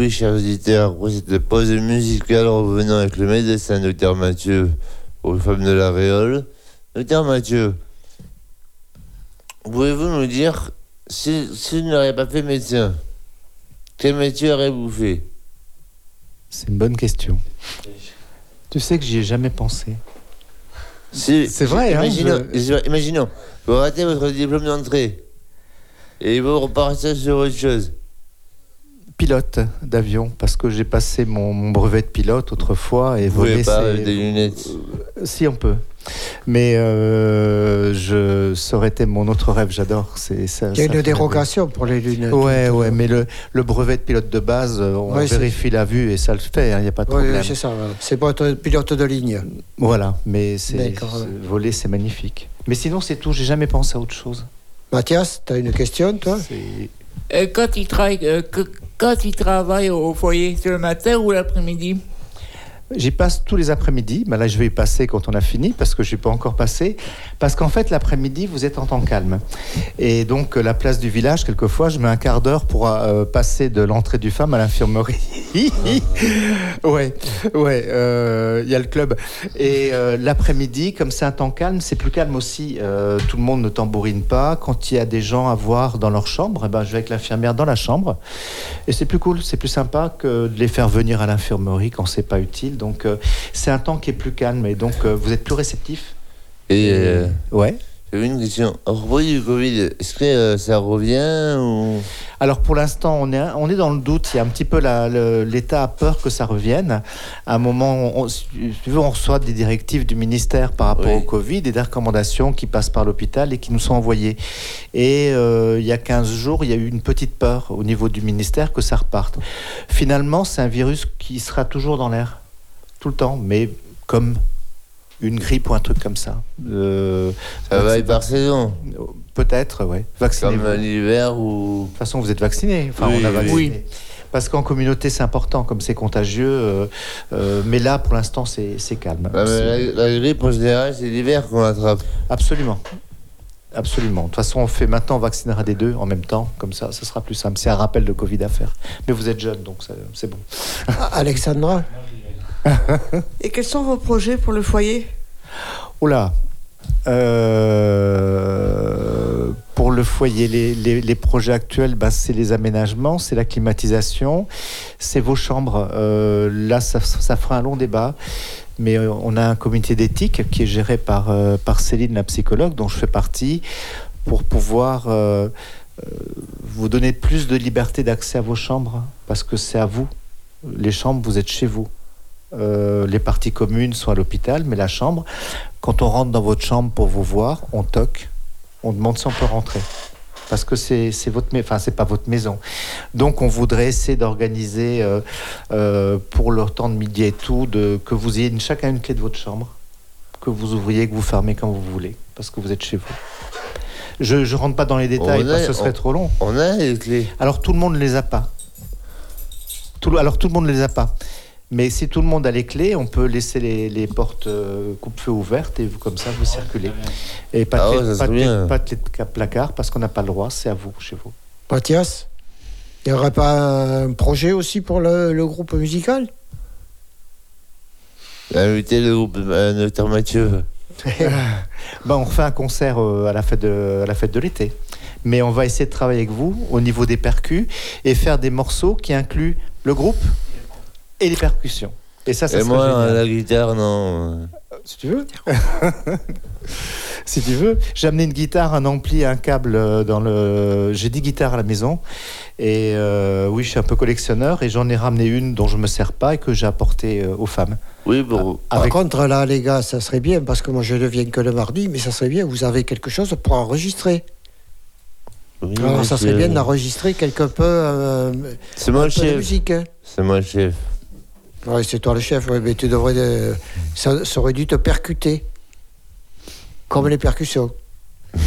oui, chers auditeurs, après cette pause musicale, revenons avec le médecin, docteur Mathieu, aux femmes de la Réole. Docteur Mathieu, pouvez-vous nous dire, si, si vous n'auriez pas fait médecin, quel métier auriez-vous fait? C'est une bonne question. Tu sais que j'y ai jamais pensé. Si- C'est vrai, hein, imaginons, vous ratez votre diplôme d'entrée et vous repartez sur autre chose. Pilote d'avion, parce que j'ai passé mon, mon brevet de pilote autrefois et Vous voler. pas c'est- avec des lunettes. Si on peut. Mais euh, je, ça aurait été mon autre rêve, j'adore. C'est, ça, Il y a une dérogation pour les lunettes. Ouais, ouais, mais le, le brevet de pilote de base, euh, on Ouais, vérifie la vue et ça le fait, il n'y a pas de Oui, problème. c'est ça. ouais. C'est pas être pilote de ligne. Voilà, mais c'est, ouais. voler, c'est magnifique. Mais sinon, c'est tout, j'ai jamais pensé à autre chose. Mathias, tu as une question, toi? Euh, quand il travaille, euh, quand il travaille au foyer, c'est le matin ou l'après-midi? J'y passe tous les après-midi. Ben là, je vais y passer quand on a fini parce que je n'ai pas encore passé. Parce qu'en fait, l'après-midi, vous êtes en temps calme. Et donc, euh, la place du village, quelquefois, je mets un quart d'heure pour euh, passer de l'entrée du femme à l'infirmerie. ouais, ouais, euh, il y a le club. Et l'après-midi, comme c'est un temps calme, c'est plus calme aussi. Tout le monde ne tambourine pas. Quand il y a des gens à voir dans leur chambre, eh ben, je vais avec l'infirmière dans la chambre. Et c'est plus cool, c'est plus sympa que de les faire venir à l'infirmerie quand c'est pas utile. Donc euh, c'est un temps qui est plus calme et donc euh, vous êtes plus réceptif. Et euh, Ouais. j'avais une question. À propos du Covid, est-ce que euh, ça revient ou... Alors pour l'instant, on est, on est dans le doute. Il y a un petit peu l'État a peur que ça revienne. À un moment, on, si tu veux, on reçoit des directives du ministère par rapport Oui. au Covid et des recommandations qui passent par l'hôpital et qui nous sont envoyées. Et euh, il y a 15 jours, il y a eu une petite peur au niveau du ministère que ça reparte. Finalement, c'est un virus qui sera toujours dans l'air, tout le temps, mais comme une grippe ou un truc comme ça. Euh, Ça va être par saison Peut-être, ouais. Vaccinez-vous. Comme l'hiver ou... De toute façon, vous êtes vacciné. Enfin, Oui, on a oui. vacciné. Parce qu'en communauté, c'est important, comme c'est contagieux. euh, euh, mais là, pour l'instant, c'est calme. Bah, mais la, la grippe, en général, c'est l'hiver qu'on attrape. Absolument. Absolument. De toute façon, on fait maintenant, on vaccinera des deux en même temps. Comme ça, ce sera plus simple. C'est un rappel de Covid à faire. Mais vous êtes jeune, donc c'est bon. Alexandra? Et quels sont vos projets pour le foyer? Oula. Euh, pour le foyer, les, projets actuels, bah, c'est les aménagements, c'est la climatisation, c'est vos chambres. Euh, là, ça, ça fera un long débat. Mais euh, on a un comité d'éthique qui est géré par, euh, par Céline, la psychologue, dont je fais partie, pour pouvoir vous donner plus de liberté d'accès à vos chambres, parce que c'est à vous. Les chambres, vous êtes chez vous. Euh, les parties communes sont à l'hôpital, mais la chambre, quand on rentre dans votre chambre pour vous voir, on toque, on demande si on peut rentrer. Parce que c'est c'est votre, enfin c'est pas votre maison. Donc on voudrait essayer d'organiser euh, euh, pour le temps de midi et tout, de, que vous ayez une- chacun une clé de votre chambre, que vous ouvriez, que vous fermez quand vous voulez, parce que vous êtes chez vous. Je ne rentre pas dans les détails On parce que ce serait on- trop long. On a les clés. Alors tout le monde ne les a pas. Tout alors tout le monde ne les a pas. Mais si tout le monde a les clés, on peut laisser les, les portes euh, coupe-feu ouvertes et vous, comme ça vous circulez. Et pas de Ah ouais, pas de pas ca- placard parce qu'on n'a pas le droit, c'est à vous, chez vous. Mathias Il n'y aurait pas un projet aussi pour le, le groupe musical? Inviter le groupe euh, Docteur Mathieu. Ben, on refait un concert euh, à la fête de, à la fête de l'été. Mais on va essayer de travailler avec vous au niveau des percus et faire des morceaux qui incluent le groupe et les percussions. Et ça, ça Et moi, génial. la guitare, non. Si tu veux. si tu veux. J'ai amené une guitare, un ampli, un câble euh, dans le. J'ai 10 guitares à la maison. Et euh, oui, je suis un peu collectionneur et j'en ai ramené une dont je me sers pas et que j'ai apportée euh, aux femmes. Oui, pour. Par Avec- contre, là, les gars, ça serait bien, parce que moi, je ne viens que le mardi, mais ça serait bien, vous avez quelque chose pour enregistrer. Oui, Alors, ça serait bien d'enregistrer quelque peu, euh, C'est de chef. hein. C'est moi le chef. Ouais, c'est toi le chef, ouais, mais tu devrais. euh, ça, ça aurait dû te percuter. Comme les percussions.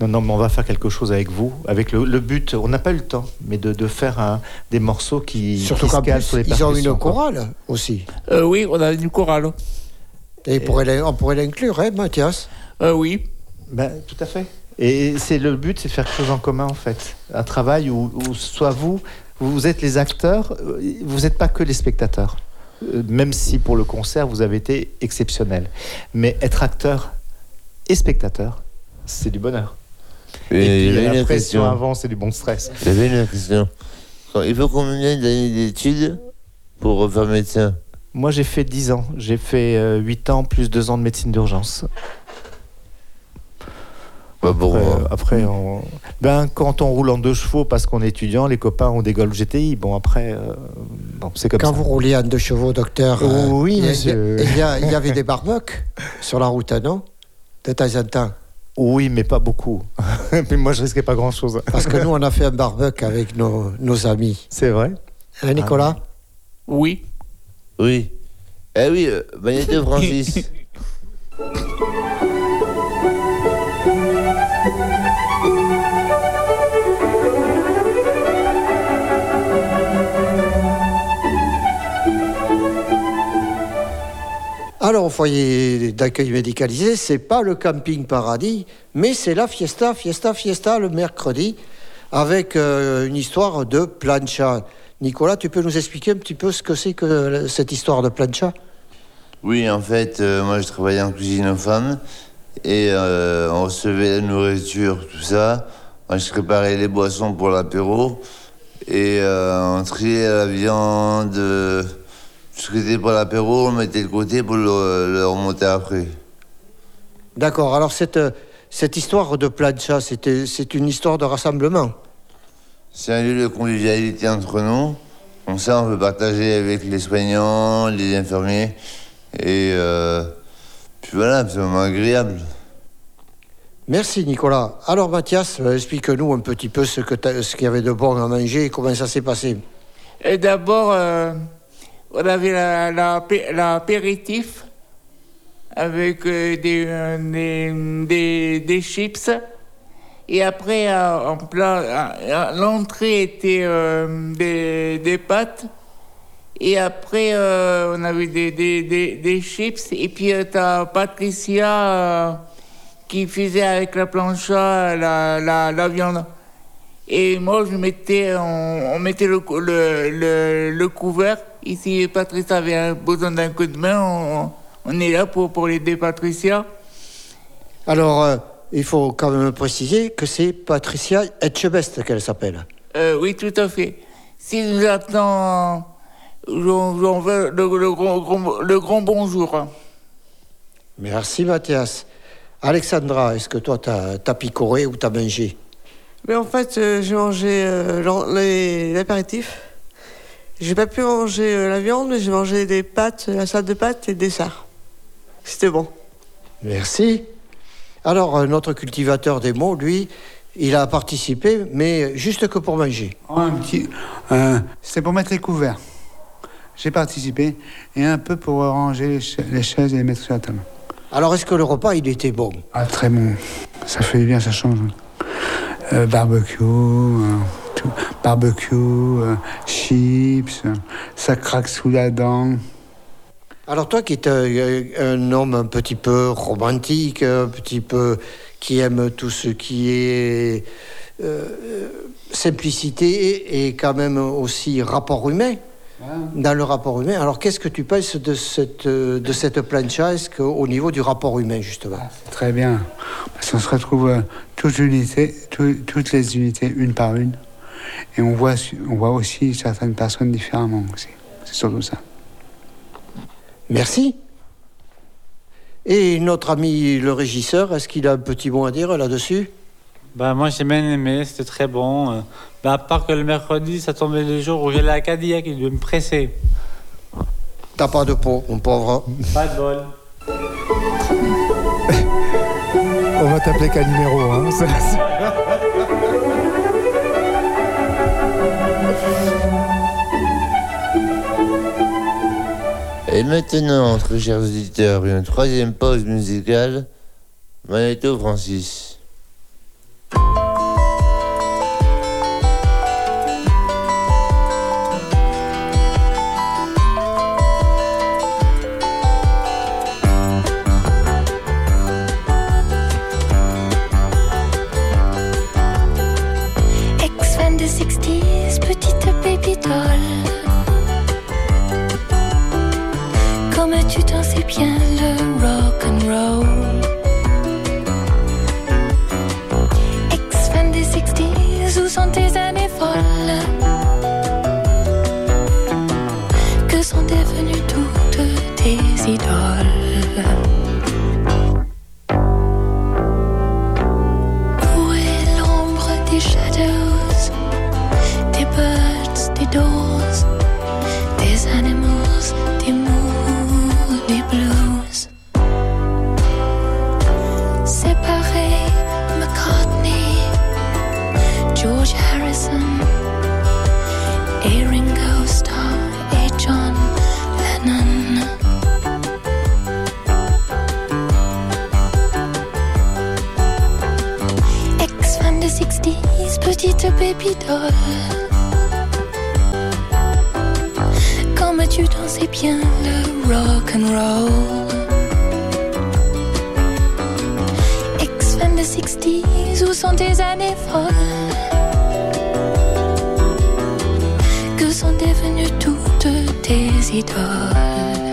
Non, non, mais on va faire quelque chose avec vous. Avec le, le but, on n'a pas eu le temps, mais de, de faire un- des morceaux qui, Surtout qui se calent sur les ils ont une chorale aussi. Euh, Oui, on a une chorale. Et, pourrait on pourrait l'inclure, hein, Mathias? Euh, oui. Ben, tout à fait. Et c'est le but, c'est de faire quelque chose en commun en fait. Un travail où, où soit vous, vous êtes les acteurs, euh, vous n'êtes pas que les spectateurs. Euh, Même si pour le concert vous avez été exceptionnel. Mais être acteur et spectateur, c'est du bonheur. Et Et, il y puis la pression avant, c'est du bon stress. J'avais une question. Il faut combien d'années d'études pour faire médecin? Moi j'ai fait 10 ans. J'ai fait euh, 8 ans plus 2 ans de médecine d'urgence. Bah, pour Après, euh, après, on- ben, quand on roule en deux chevaux parce qu'on est étudiant, les copains ont des Golf GTI. Bon, après, euh, bon, c'est comme Quand ça. vous rouliez en deux chevaux, docteur. euh, Oui, il y avait des barbecues sur la route, non? De temps en temps. Oui, mais pas beaucoup. mais moi, je risquais pas grand-chose. Parce que nous, on a fait un barbecue avec nos, nos amis. C'est vrai? Hein, Nicolas? Oui. Oui. Eh oui, euh, Magneto Francis. foyer d'accueil médicalisé, c'est pas le camping paradis, mais c'est la fiesta, fiesta, fiesta le mercredi, avec euh, une histoire de plancha. Nicolas, tu peux nous expliquer un petit peu ce que c'est que euh, cette histoire de plancha? Oui, en fait, euh, moi je travaillais en cuisine aux femmes et on recevait la nourriture, tout ça. Moi je préparais les boissons pour l'apéro et on triait la viande, ce qui était pour l'apéro, on le mettait de côté pour le, le remonter après. D'accord, alors cette, euh, cette histoire de plancha, c'était- c'est une histoire de rassemblement. C'est un lieu de convivialité entre nous. Comme ça, on peut partager avec les soignants, les infirmiers. Et euh, puis voilà, c'est vraiment agréable. Merci Nicolas. Alors Mathias, euh, explique-nous un petit peu ce que t'as- ce qu'il y avait de bon à manger et comment ça s'est passé. Et d'abord, euh, on avait la- la- l'apéritif avec euh, des, euh, des, des, des chips. Et après, euh, l'entrée était des, des pâtes. Et après, on avait des, des, chips. Et puis, euh, t'as Patricia qui faisait avec la plancha la, la, la viande. Et moi, je mettais, on, mettait le, le, le, le couvert. Ici, Patricia avait besoin d'un coup de main. On, on est là pour, pour l'aider Patricia. Alors, euh, il faut quand même préciser que c'est Patricia Etchebest qu'elle s'appelle. Euh, oui, tout à fait. Si nous attend, j'en j'en veux le, le, grand, le grand bonjour. Merci Mathias. Alexandra, est-ce que toi t'as as picoré ou t'as mangé? Mais en fait, euh, j'ai mangé euh, l'apéritif. J'ai pas pu manger euh, la viande, mais j'ai mangé des pâtes, la salade de pâtes et des dessert. C'était bon. Merci. Alors, euh, notre cultivateur des mots, lui, il a participé, mais juste que pour manger. Un petit. euh, C'était pour mettre les couverts. J'ai participé et un peu pour ranger les, cha- les chaises et les mettre sur la table. Alors, est-ce que le repas, il était bon? Ah, très bon. Ça fait du bien, ça change. Euh, barbecue, euh, tout. barbecue, euh, chips, euh, ça craque sous la dent. Alors, toi qui es un, un homme un petit peu romantique, un petit peu qui aime tout ce qui est euh, euh, simplicité et quand même aussi rapport humain, dans le rapport humain, alors qu'est-ce que tu penses de cette, euh, de cette qu'au niveau du rapport humain, justement? Très bien. Parce qu'on se retrouve euh, toutes, unités, tout- toutes les unités, une par une. Et on voit, on voit aussi certaines personnes différemment aussi. C'est surtout ça. Merci. Et notre ami le régisseur, est-ce qu'il a un petit mot à dire là-dessus? Bah, moi, j'ai bien aimé, c'était très bon. Bah, à part que le mercredi, ça tombait le jour où j'ai la Cadillac qui devait me presser. T'as pas de peau, mon pauvre. Pas de bol. On va t'appeler Calimero. Hein Et maintenant, très chers auditeurs, une troisième pause musicale. Magneto Francis. 60s, où sont tes années folles? Que sont devenues toutes tes idoles?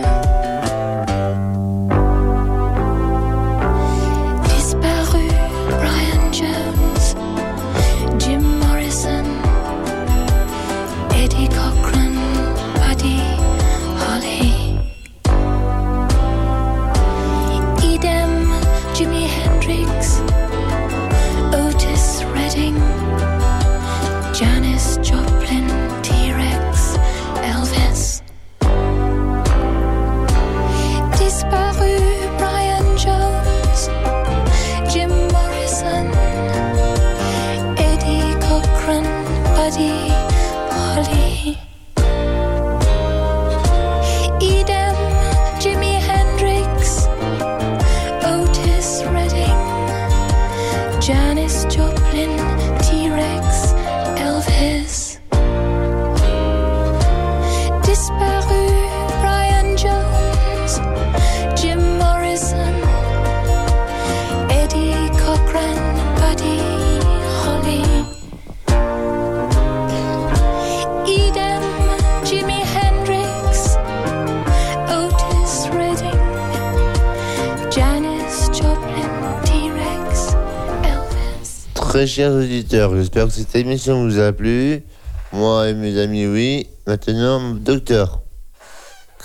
Très chers auditeurs, j'espère que cette émission vous a plu. Moi et mes amis, oui. Maintenant, docteur,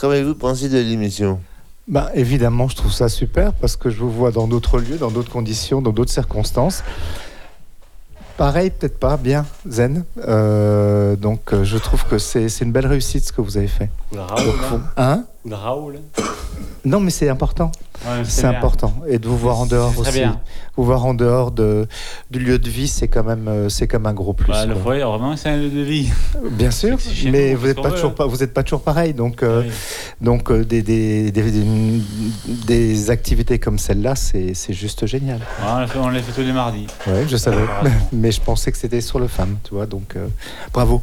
qu'avez-vous pensé de l'émission? Bah, évidemment, je trouve ça super parce que je vous vois dans d'autres lieux, dans d'autres conditions, dans d'autres circonstances. Pareil, peut-être pas, bien, zen. Euh, donc, euh, je trouve que c'est une belle réussite ce que vous avez fait. Raoul, hein? Hein? Raoul. Non, mais c'est important. Ouais, c'est important. Et de vous voir en dehors aussi. bien. Vous voir en dehors de, du lieu de vie, c'est quand même, euh, c'est comme un gros plus. Bah, le foyer, vraiment, c'est un lieu de vie. Bien sûr, mais nous, vous n'êtes pas toujours pas, vous êtes pas toujours pareil. Donc, euh, donc euh, des, des, des, des- des activités comme celle-là, c'est c'est juste génial. Ouais, on les fait- on les fait tous les mardis. Oui, je savais, mais je pensais que c'était sur le femme, tu vois. Donc, euh, bravo,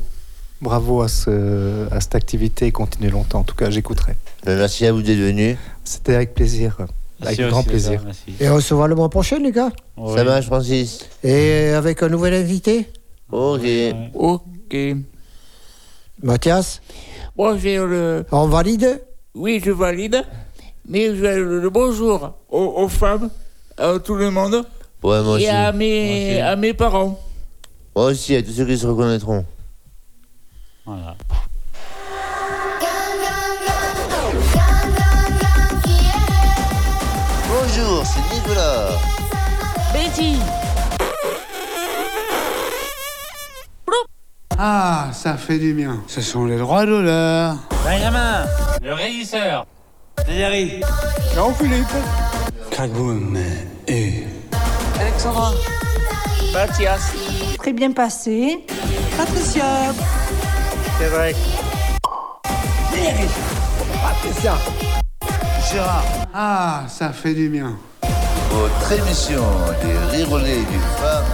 bravo à, ce, à cette activité et continuez longtemps. En tout cas, j'écouterai. Merci à vous d'être venus. C'était avec plaisir, avec Merci grand aussi, plaisir. Et on se voit le mois prochain, les gars Ça marche, Francis Et avec un nouvel invité Ok. Ok. Mathias Bon, j'ai le. On valide Oui, je valide. Mais je le, le bonjour aux, aux femmes, à tout le monde. Ouais, moi et aussi. à mes, à mes parents. Moi aussi, à tous ceux qui se reconnaîtront. Voilà. Betty. Ah, ça fait du bien. Ce sont les droits d'honneur. Benjamin, le régisseur. Thierry. Jean-Philippe. Crackboom et... Alexandra. Mathias. Très bien passé. Patricia. C'est vrai. Patricia. Gérard. Ah, ça fait du bien. Votre émission des rirolets du femmes,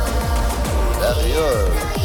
la Réole.